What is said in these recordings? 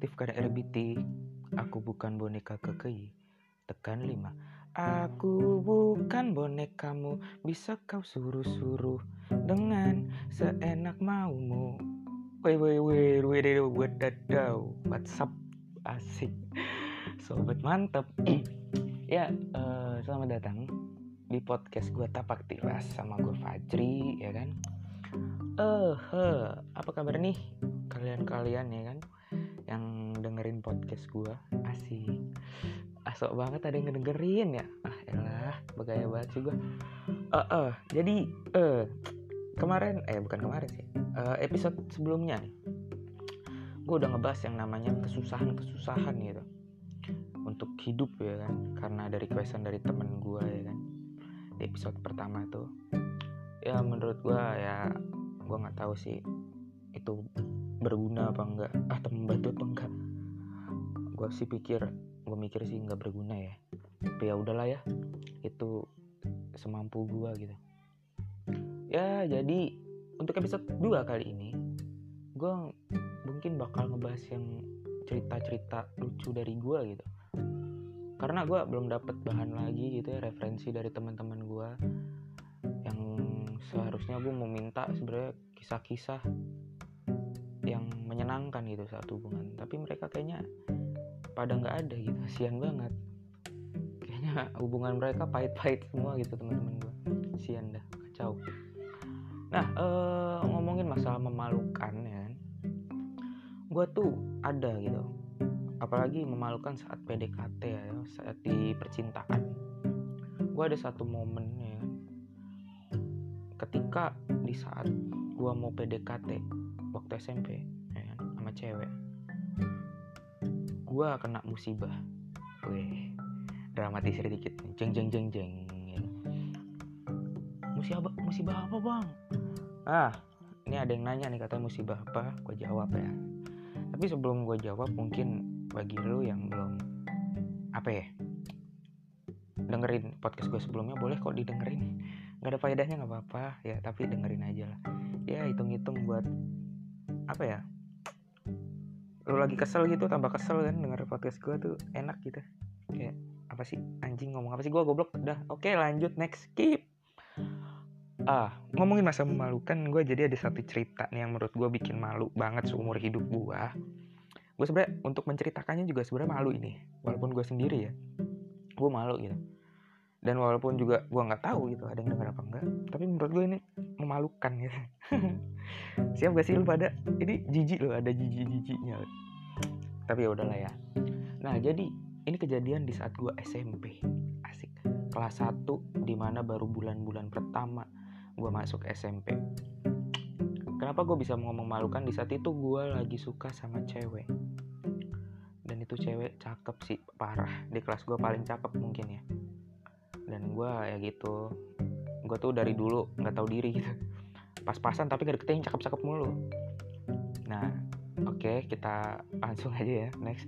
aktifkan RBT. Aku bukan boneka kekei. Tekan 5. Aku bukan bonekamu, bisa kau suruh-suruh dengan seenak maumu. Woi woi woi woi deh wadadau. WhatsApp asik. Sobat mantep. ya, eh, selamat datang di podcast gue Tapak Tilas sama gue Fajri ya kan. Eh, uh, apa kabar nih kalian-kalian ya kan yang dengerin podcast gue asik. Asok banget ada yang ngedengerin ya. Ah elah bagaya banget sih gue uh, uh, jadi uh, kemarin eh bukan kemarin sih. Uh, episode sebelumnya nih. Gue udah ngebahas yang namanya kesusahan-kesusahan gitu. Untuk hidup ya kan karena dari requestan dari temen gue ya kan. Di episode pertama tuh. Ya menurut gue ya gue nggak tahu sih. Itu berguna apa enggak? Atau membantu apa enggak? Gue sih pikir gue mikir sih nggak berguna ya. Tapi ya udahlah ya itu semampu gue gitu. Ya jadi untuk episode 2 kali ini gue mungkin bakal ngebahas yang cerita-cerita lucu dari gue gitu. Karena gue belum dapet bahan lagi gitu ya referensi dari teman-teman gue yang seharusnya gue mau minta sebenarnya kisah-kisah yang menyenangkan gitu saat hubungan. Tapi mereka kayaknya pada nggak ada gitu sian banget. Kayaknya hubungan mereka pahit-pahit semua gitu teman-teman gue sian dah kacau. Nah ee, ngomongin masalah memalukan ya kan. Gue tuh ada gitu. Apalagi memalukan saat PDKT ya saat di percintaan. Gue ada satu momen ya kan. Ketika di saat gue mau PDKT waktu SMP ya kan, sama cewek. Gue kena musibah. Wih, dramatis sedikit. Jeng jeng jeng jeng musibah musibah apa bang? Ah ini ada yang nanya nih katanya musibah apa? Gue jawab ya. Tapi sebelum gue jawab mungkin bagi lu yang belum apa ya dengerin podcast gue sebelumnya boleh kok didengerin. Nggak ada faedahnya nggak apa-apa. Ya tapi dengerin aja lah. Ya hitung-hitung buat apa ya lu lagi kesel gitu tambah kesel kan denger podcast gue tuh enak gitu. Kayak apa sih anjing ngomong apa sih gue goblok udah oke lanjut next skip. Ah ngomongin masa memalukan gue jadi ada satu cerita nih yang menurut gue bikin malu banget seumur hidup gue gue sebenarnya untuk menceritakannya juga sebenarnya malu ini walaupun gue sendiri ya gue malu gitu dan walaupun juga gue nggak tahu gitu ada yang denger apa enggak tapi menurut gue ini memalukan gitu. Siap gak sih lu pada? Ini jijik loh ada jijik jijiknya tapi ya udahlah ya. Nah jadi ini kejadian di saat gue SMP asik. Kelas 1 di mana baru bulan-bulan pertama gue masuk SMP kenapa gue bisa ngomong malukan di saat itu gue lagi suka sama cewek. Dan itu cewek cakep sih parah. Di kelas gue paling cakep mungkin ya dan gue ya gitu. Gue tuh dari dulu nggak tahu diri gitu. Pas-pasan tapi gak deketin cakep-cakep mulu. Nah oke okay, kita langsung aja ya next.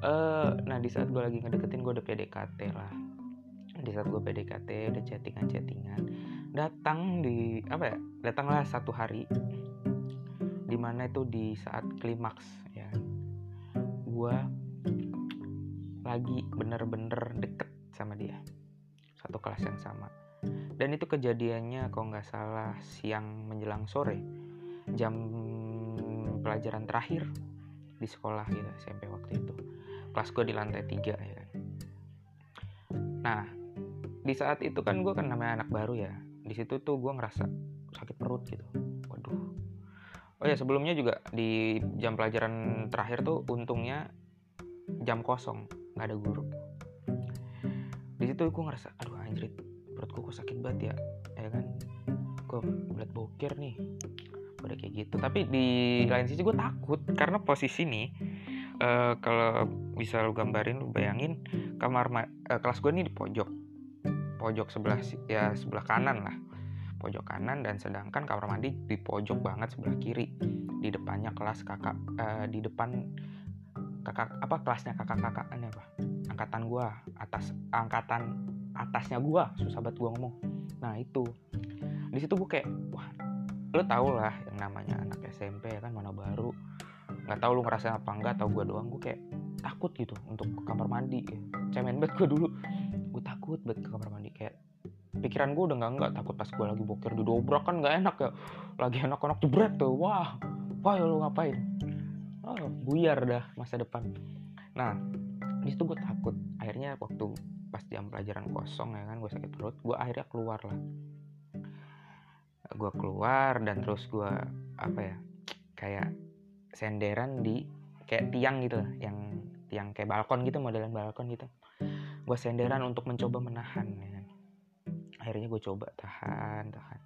Uh, nah di saat gue lagi ngedeketin gue udah PDKT lah. Di saat gue PDKT udah chattingan-chattingan. Datang di apa ya datanglah satu hari. Di mana itu di saat klimaks ya. Gue lagi bener-bener deket sama dia satu kelas yang sama. Dan itu kejadiannya kalau nggak salah siang menjelang sore jam pelajaran terakhir di sekolah gitu SMP waktu itu. Kelas gue di lantai tiga ya kan. Nah di saat itu kan gue kan namanya anak baru ya di situ tuh gue ngerasa sakit perut gitu. Waduh. Oh ya sebelumnya juga di jam pelajaran terakhir tuh untungnya jam kosong nggak ada guru. Di situ gue ngerasa anjrit perutku kok sakit banget ya? Ya kan? Gue belat bokir nih? Udah kayak gitu. Tapi di lain sisi gue takut karena posisi nih uh, kalau bisa lu gambarin lu bayangin kamar uh, kelas gue nih di pojok. Pojok sebelah ya sebelah kanan lah. Pojok kanan dan sedangkan kamar mandi di pojok banget sebelah kiri. Di depannya kelas kakak uh, di depan kakak apa kelasnya kakak-kakak apa? Angkatan gue atas angkatan atasnya gue susah banget gue ngomong. Nah itu. Di situ gue kayak wah lo tau lah yang namanya anak SMP ya kan mana baru. Nggak tahu lu ngerasa apa enggak atau gue doang. Gue kayak takut gitu untuk ke kamar mandi. Cemen banget gue dulu. Gue takut banget ke kamar mandi. Kayak pikiran gue udah nggak nggak takut pas gue lagi boker didobrak kan nggak enak ya. Lagi enak-enak jebret tuh. Wah wah ya lu ngapain? Oh buyar dah masa depan. Nah di situ gue takut. Akhirnya waktu pas jam pelajaran kosong ya kan gue sakit perut gue akhirnya keluar lah gue keluar dan terus gue apa ya kayak senderan di kayak tiang gitu yang tiang kayak balkon gitu modelan balkon gitu. Gue senderan untuk mencoba menahan ya kan. Akhirnya gue coba tahan tahan.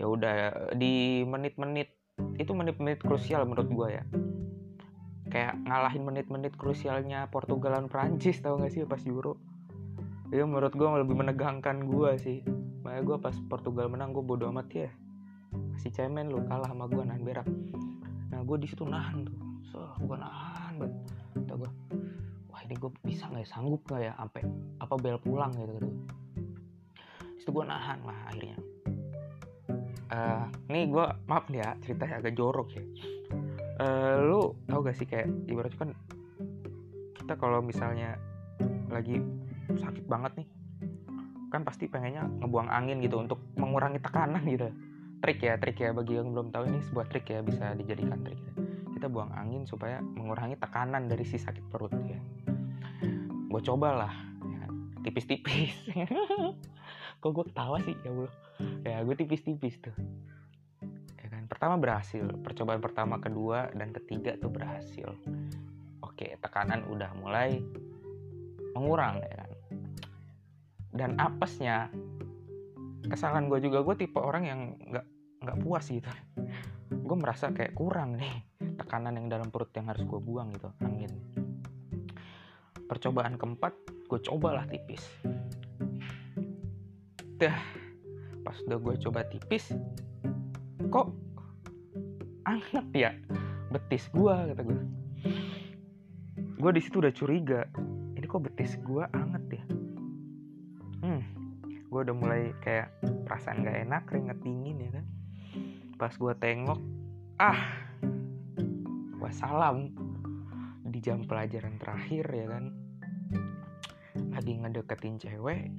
Ya udah di menit-menit itu menit-menit krusial menurut gue ya kayak ngalahin menit-menit krusialnya Portugal dan Prancis tau gak sih pas Euro. Itu menurut gue lebih menegangkan gue sih. Makanya gue pas Portugal menang gue bodo amat ya. Masih cemen lu kalah sama gue nahan berak. Nah gue di situ nahan tuh. So gue nahan banget. Gue wah ini gue bisa nggak ya? Sanggup nggak ya? Sampai apa bel pulang gitu gitu itu gue nahan lah akhirnya. Uh, nih gue maaf nih ya ceritanya agak jorok ya uh, lu tau gak sih kayak ibaratnya kan kita kalau misalnya lagi sakit banget nih kan pasti pengennya ngebuang angin gitu untuk mengurangi tekanan gitu. Trik ya trik ya bagi yang belum tahu ini sebuah trik ya bisa dijadikan trik ya. kita buang angin supaya mengurangi tekanan dari si sakit perut ya. Gue cobalah ya, tipis-tipis. Kok gue ketawa sih? Ya Allah. Ya gue tipis-tipis tuh. kan pertama berhasil percobaan pertama kedua dan ketiga tuh berhasil. Oke tekanan udah mulai mengurang ya kan? Dan apesnya kesalahan gue juga gue tipe orang yang nggak nggak puas gitu. Gue merasa kayak kurang nih tekanan yang dalam perut yang harus gue buang gitu angin. Percobaan keempat gue cobalah tipis. Dah pas udah gue coba tipis kok anget ya betis gue kata gue gue di situ udah curiga ini kok betis gue anget ya? Gue udah mulai kayak perasaan gak enak keringet dingin ya kan? Pas gue tengok ah gue salam di jam pelajaran terakhir ya kan? Lagi ngedeketin cewek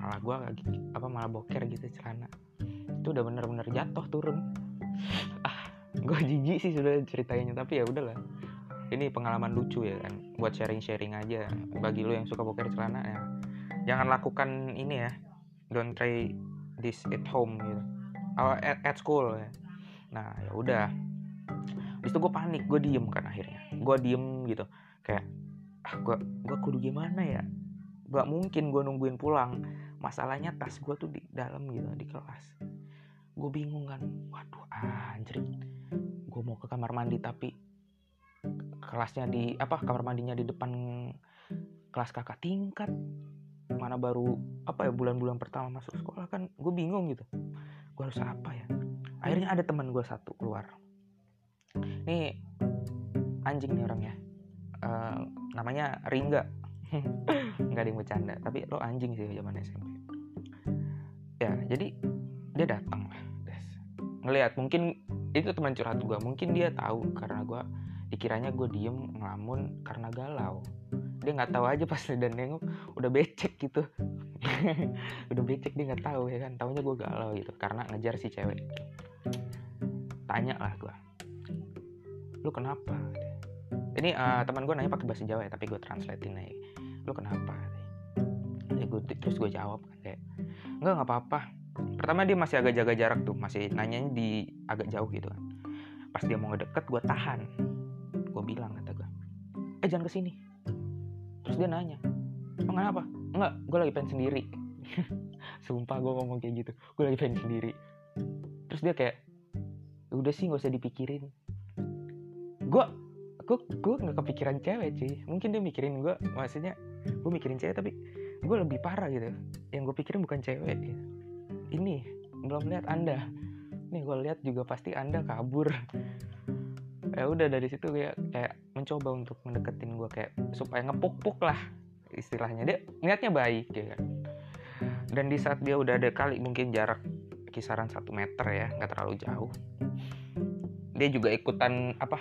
malah gue lagi apa malah boker gitu celana. Itu udah bener-bener jatuh turun gue jijik sih sudah ceritanya tapi ya udahlah. Ini pengalaman lucu ya kan? Buat sharing-sharing aja. Bagi lo yang suka boker celana ya. Jangan lakukan ini ya. Don't try this at home gitu. Oh, at, at school ya. Nah ya udah. Itu gue panik, gue diem kan akhirnya. Gue diem gitu. Kayak, ah gue, gue kudu gimana ya? Gak mungkin gue nungguin pulang. Masalahnya tas gue tuh di dalam gitu, di kelas. Gue bingung kan. Waduh anjir Gue mau ke kamar mandi tapi Kelasnya di, apa, kamar mandinya di depan Kelas kakak tingkat mana baru apa ya bulan-bulan pertama masuk sekolah kan gue bingung gitu. Gue harus apa ya? Akhirnya ada teman gue satu keluar. Ini anjing nih orangnya uh, namanya Ringga. Nggak ada yang bercanda tapi lo anjing sih zaman SMP ya jadi dia datang ngelihat mungkin itu teman curhat gue mungkin dia tahu karena gue dikiranya gue diem ngelamun karena galau. Dia nggak tahu aja pas dan nengok udah becek gitu. Udah becek dia nggak tahu ya kan. Tahunya gue galau gitu karena ngejar si cewek. Tanya lah gue lu kenapa? Ini uh, teman gue nanya pakai bahasa Jawa ya tapi gue translatein aja. Lu kenapa? Ya gue terus gue jawab kan kayak enggak nggak apa-apa pertama dia masih agak jaga jarak tuh masih nanyanya di agak jauh gitu kan. Pas dia mau ngedeket gue tahan. Gue bilang kata gue eh jangan ke sini terus dia nanya emang kenapa? Enggak gue lagi pengen sendiri. Sumpah gue ngomong kayak gitu gue lagi pengen sendiri. Terus dia kayak ya udah sih nggak usah dipikirin. Gue gue gue nggak kepikiran cewek sih mungkin dia mikirin gue maksudnya gue mikirin cewek tapi gue lebih parah gitu. Yang gue pikirin bukan cewek ya. Ini belum lihat anda. Nih gue lihat juga pasti anda kabur. Ya udah dari situ kayak kayak mencoba untuk mendeketin gue kayak supaya ngepuk-puk lah istilahnya. Dia niatnya baik ya kan? Dan di saat dia udah ada kali mungkin jarak kisaran satu meter ya nggak terlalu jauh dia juga ikutan apa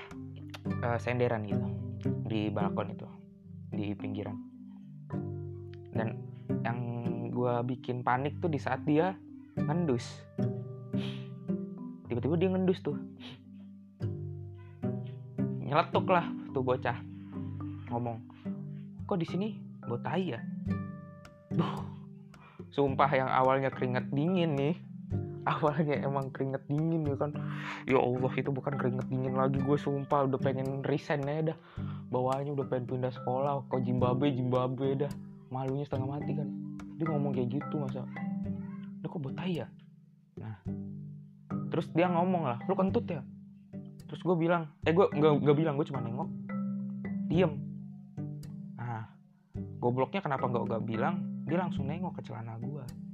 uh, senderan gitu di balkon itu di pinggiran. Dan yang gue bikin panik tuh di saat dia ngendus. Tiba-tiba dia ngendus tuh. Nyeletuk lah tuh bocah. Ngomong kok di sini bau tai ya? Duh, sumpah yang awalnya keringat dingin nih. Awalnya emang keringet dingin ya kan. Ya Allah itu bukan keringet dingin lagi gue sumpah. Udah pengen resign aja dah. Bawahnya udah pengen pindah sekolah. Kok Zimbabwe Zimbabwe dah. Malunya setengah mati kan. Dia ngomong kayak gitu masa lu kok botai ya? Nah terus dia ngomong lah lu kentut ya? Terus gue bilang eh gue nggak bilang gue cuma nengok. Diem. Nah gobloknya kenapa nggak gak bilang? Dia langsung nengok ke celana gue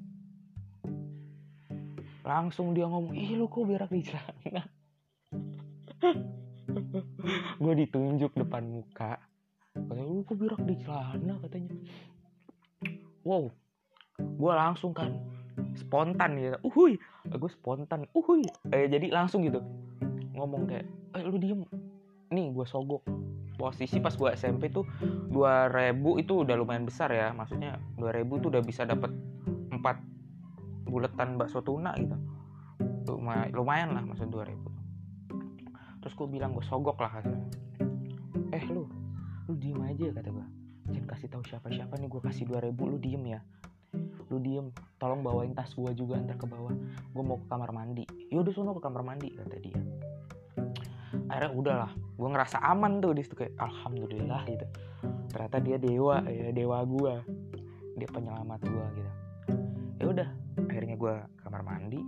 langsung dia ngomong ih lu kok berak di celana? Gue ditunjuk depan muka. Katanya lu kok berak di celana? Katanya. Wow. Gue langsung kan spontan gitu. Uhui gue spontan. Uhui eh, jadi langsung gitu. Ngomong kayak eh lu diem. Nih gue sogok. Posisi pas gue SMP tuh 2000 itu udah lumayan besar ya. Maksudnya 2000 tuh udah bisa dapet 4 buletan bakso tuna gitu. Lumayan, lumayan lah maksud 2000 terus gue bilang gue sogok lah katanya eh lu lu diem aja kata gue jangan kasih tahu siapa-siapa nih gue kasih 2000 lu diem ya lu diem tolong bawain tas gue juga antar ke bawah. Gue mau ke kamar mandi. Yaudah sono ke kamar mandi kata dia. Akhirnya udahlah gue ngerasa aman tuh di situ kayak alhamdulillah gitu. Ternyata dia dewa ya dewa gue dia penyelamat gue gitu. Ya udah akhirnya gue kamar mandi.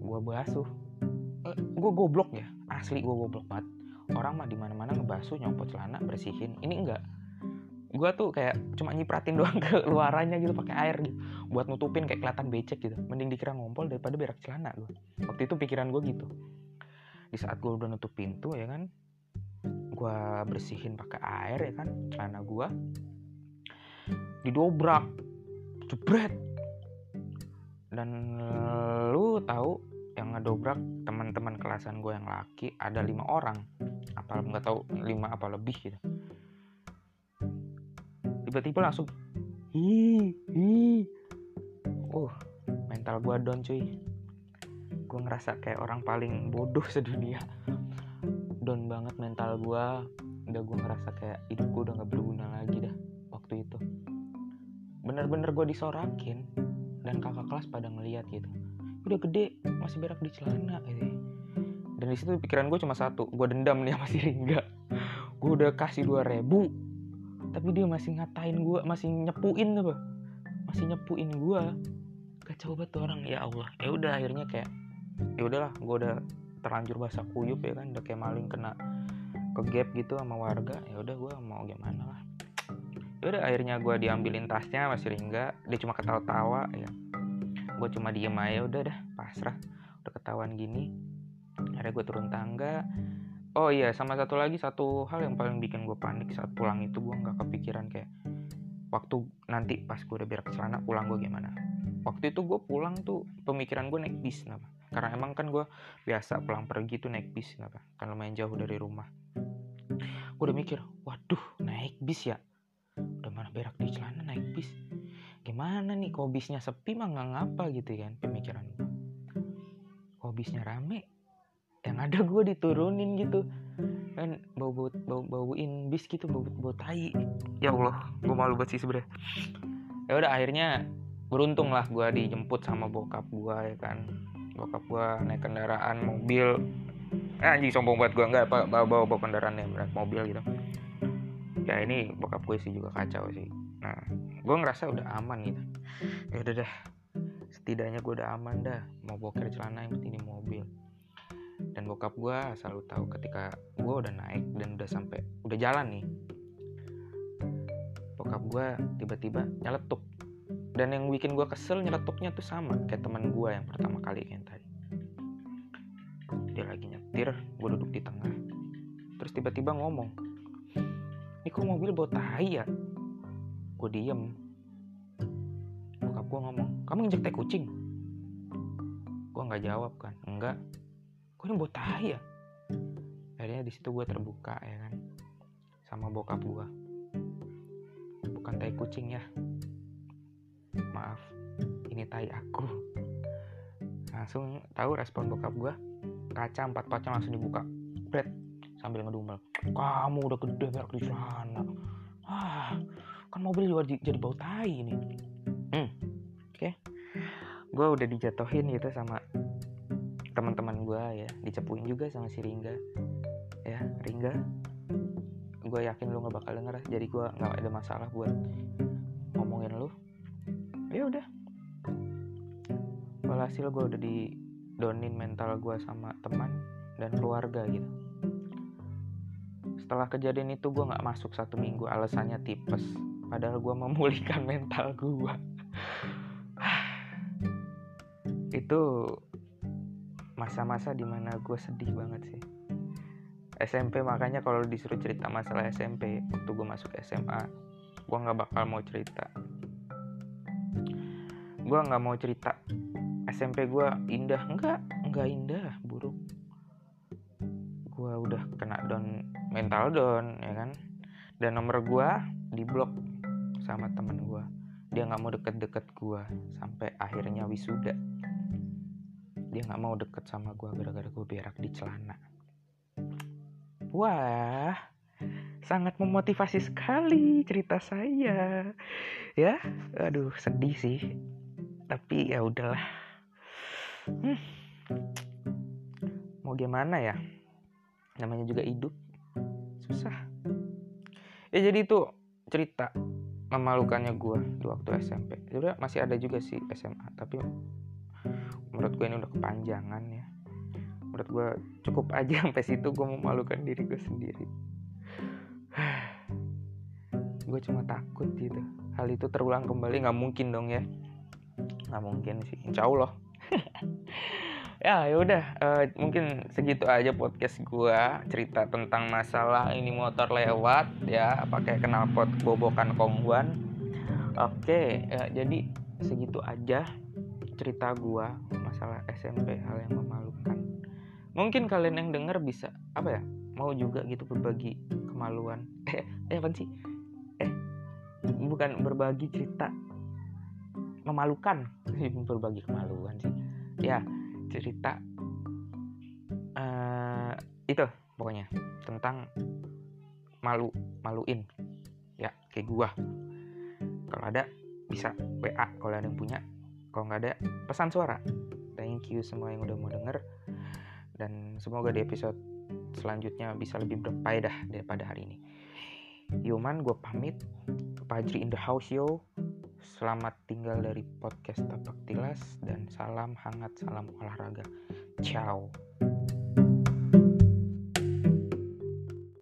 Gue basuh. Eh, gue goblok ya? Asli gue goblok banget. Orang mah di mana mana ngebasuh nyopot celana bersihin. Ini enggak gue tuh kayak cuma nyipratin doang ke luarannya gitu pakai air gitu. Buat nutupin kayak kelihatan becek gitu. Mending dikira ngompol daripada berak celana gue waktu itu pikiran gue gitu. Di saat gue udah nutup pintu ya kan gue bersihin pakai air ya kan celana gue didobrak. Jebret. Dan lu tahu yang ngedobrak teman-teman kelasan gue yang laki ada lima orang. Apa nggak tahu lima apa lebih gitu tiba-tiba langsung hi hi. Uh mental gue down cuy. Gue ngerasa kayak orang paling bodoh sedunia. Down banget mental gue udah gue ngerasa kayak hidup gue udah nggak berguna lagi dah waktu itu. Bener-bener gue disorakin dan kakak kelas pada ngeliat gitu. Udah gede masih berak di celana gitu. Dan di situ pikiran gue cuma satu gue dendam nih sama si Ringga. Gue udah kasih dua ribu tapi dia masih ngatain gue masih nyepuin apa? Masih nyepuin gue kacau banget tuh orang ya Allah. Ya udah akhirnya kayak ya udahlah gue udah terlanjur basah kuyup ya kan? Udah kayak maling kena ke gap gitu sama warga. Ya udah gue mau gimana lah. Udah akhirnya gue diambilin tasnya masih Ringga. Dia cuma ketawa-tawa ya. Gue cuma diem aja udah dah pasrah. Udah ketahuan gini. Akhirnya gue turun tangga oh iya sama satu lagi satu hal yang paling bikin gue panik saat pulang itu gue nggak kepikiran kayak waktu nanti pas gue udah berak celana pulang gue gimana. Waktu itu gue pulang tuh pemikiran gue naik bis kenapa? Karena emang kan gue biasa pulang pergi tuh naik bis kenapa? Kan lumayan jauh dari rumah. Gue udah mikir waduh naik bis ya? Udah mana berak di celana naik bis? Gimana nih kok bisnya sepi mah nggak ngapa gitu kan pemikiran gue kok bisnya rame yang ada gue diturunin gitu. Kan bau bau bau bauin bis gitu bau bau tai. Ya allah gue malu banget sih sebenernya. Ya udah akhirnya beruntung lah gue dijemput sama bokap gue ya kan. Bokap gue naik kendaraan mobil. Eh, anjing sombong buat gue nggak bawa bawa, bawa kendaraan yang naik mobil gitu. Ya ini bokap gue sih juga kacau sih. Nah gue ngerasa udah aman gitu. Ya udah dah setidaknya gue udah aman dah. Mau boker celana yang penting di mobil dan bokap gue selalu tahu ketika gue udah naik dan udah sampai udah jalan nih bokap gue tiba-tiba nyeletuk. Dan yang bikin gue kesel nyeletuknya tuh sama kayak teman gue yang pertama kali yang tadi. Dia lagi nyetir gue duduk di tengah terus tiba-tiba ngomong ini kok mobil bau tai ya? Gue diem. Bokap gue ngomong kamu injek teh kucing? Gue nggak jawab kan enggak kok ini buat tahi ya? Akhirnya di situ gue terbuka ya kan? Sama bokap gue bukan tai kucing ya. Maaf ini tai aku. Langsung tahu respon bokap gue kaca empat kaca langsung dibuka. Bret sambil ngedumel. Kamu udah gede berak di sana. Ah kan mobil juga jadi bau tai ini. Hmm, oke. Okay. gue udah dijatuhin gitu sama teman-teman gue ya dicepuin juga sama si Ringga. Ya Ringga gue yakin lu nggak bakal denger jadi gue nggak ada masalah buat ngomongin lu. Ya udah. Walhasil gue udah di donin mental gue sama teman dan keluarga gitu. Setelah kejadian itu gue nggak masuk satu minggu. Alasannya tipes. Padahal gue memulihkan mental gue itu masa-masa di mana gue sedih banget sih. SMP makanya kalau disuruh cerita masalah SMP waktu gue masuk SMA gue nggak bakal mau cerita. Gue nggak mau cerita SMP gue indah. Enggak enggak indah buruk. Gue udah kena down mental down ya kan? Dan nomor gue diblok sama temen gue dia nggak mau deket-deket gue sampai akhirnya wisuda dia nggak mau deket sama gue gara-gara gue berak di celana. Wah sangat memotivasi sekali cerita saya. Ya aduh sedih sih. Tapi ya udahlah. Hmm. mau gimana ya? Namanya juga hidup. Susah. Ya jadi itu cerita memalukannya gue di waktu SMP juga masih ada juga sih SMA tapi menurut gue ini udah kepanjangan ya. Menurut gue cukup aja sampai situ gue memalukan diri gue sendiri. Gue cuma takut gitu. Hal itu terulang kembali nggak mungkin dong ya. Nggak mungkin sih insya Allah. Ya ya udah uh, mungkin segitu aja podcast gue cerita tentang masalah ini motor lewat ya pakai knalpot bobokan kongguan oke ya, jadi segitu aja cerita gue masalah SMP hal yang memalukan. Mungkin kalian yang denger bisa apa ya mau juga gitu berbagi kemaluan. Eh eh apa sih? Eh bukan berbagi cerita memalukan berbagi kemaluan sih. Ya cerita uh, itu pokoknya tentang malu maluin. Ya kayak gua. Kalau ada bisa WA kalau ada yang punya kalau nggak ada pesan suara. Thank you semua yang udah mau denger. Dan semoga di episode selanjutnya bisa lebih berfaedah daripada hari ini. Yuman gue pamit. Pajri in the house yo. Selamat tinggal dari podcast Tapak Tilas dan salam hangat, salam olahraga. Ciao.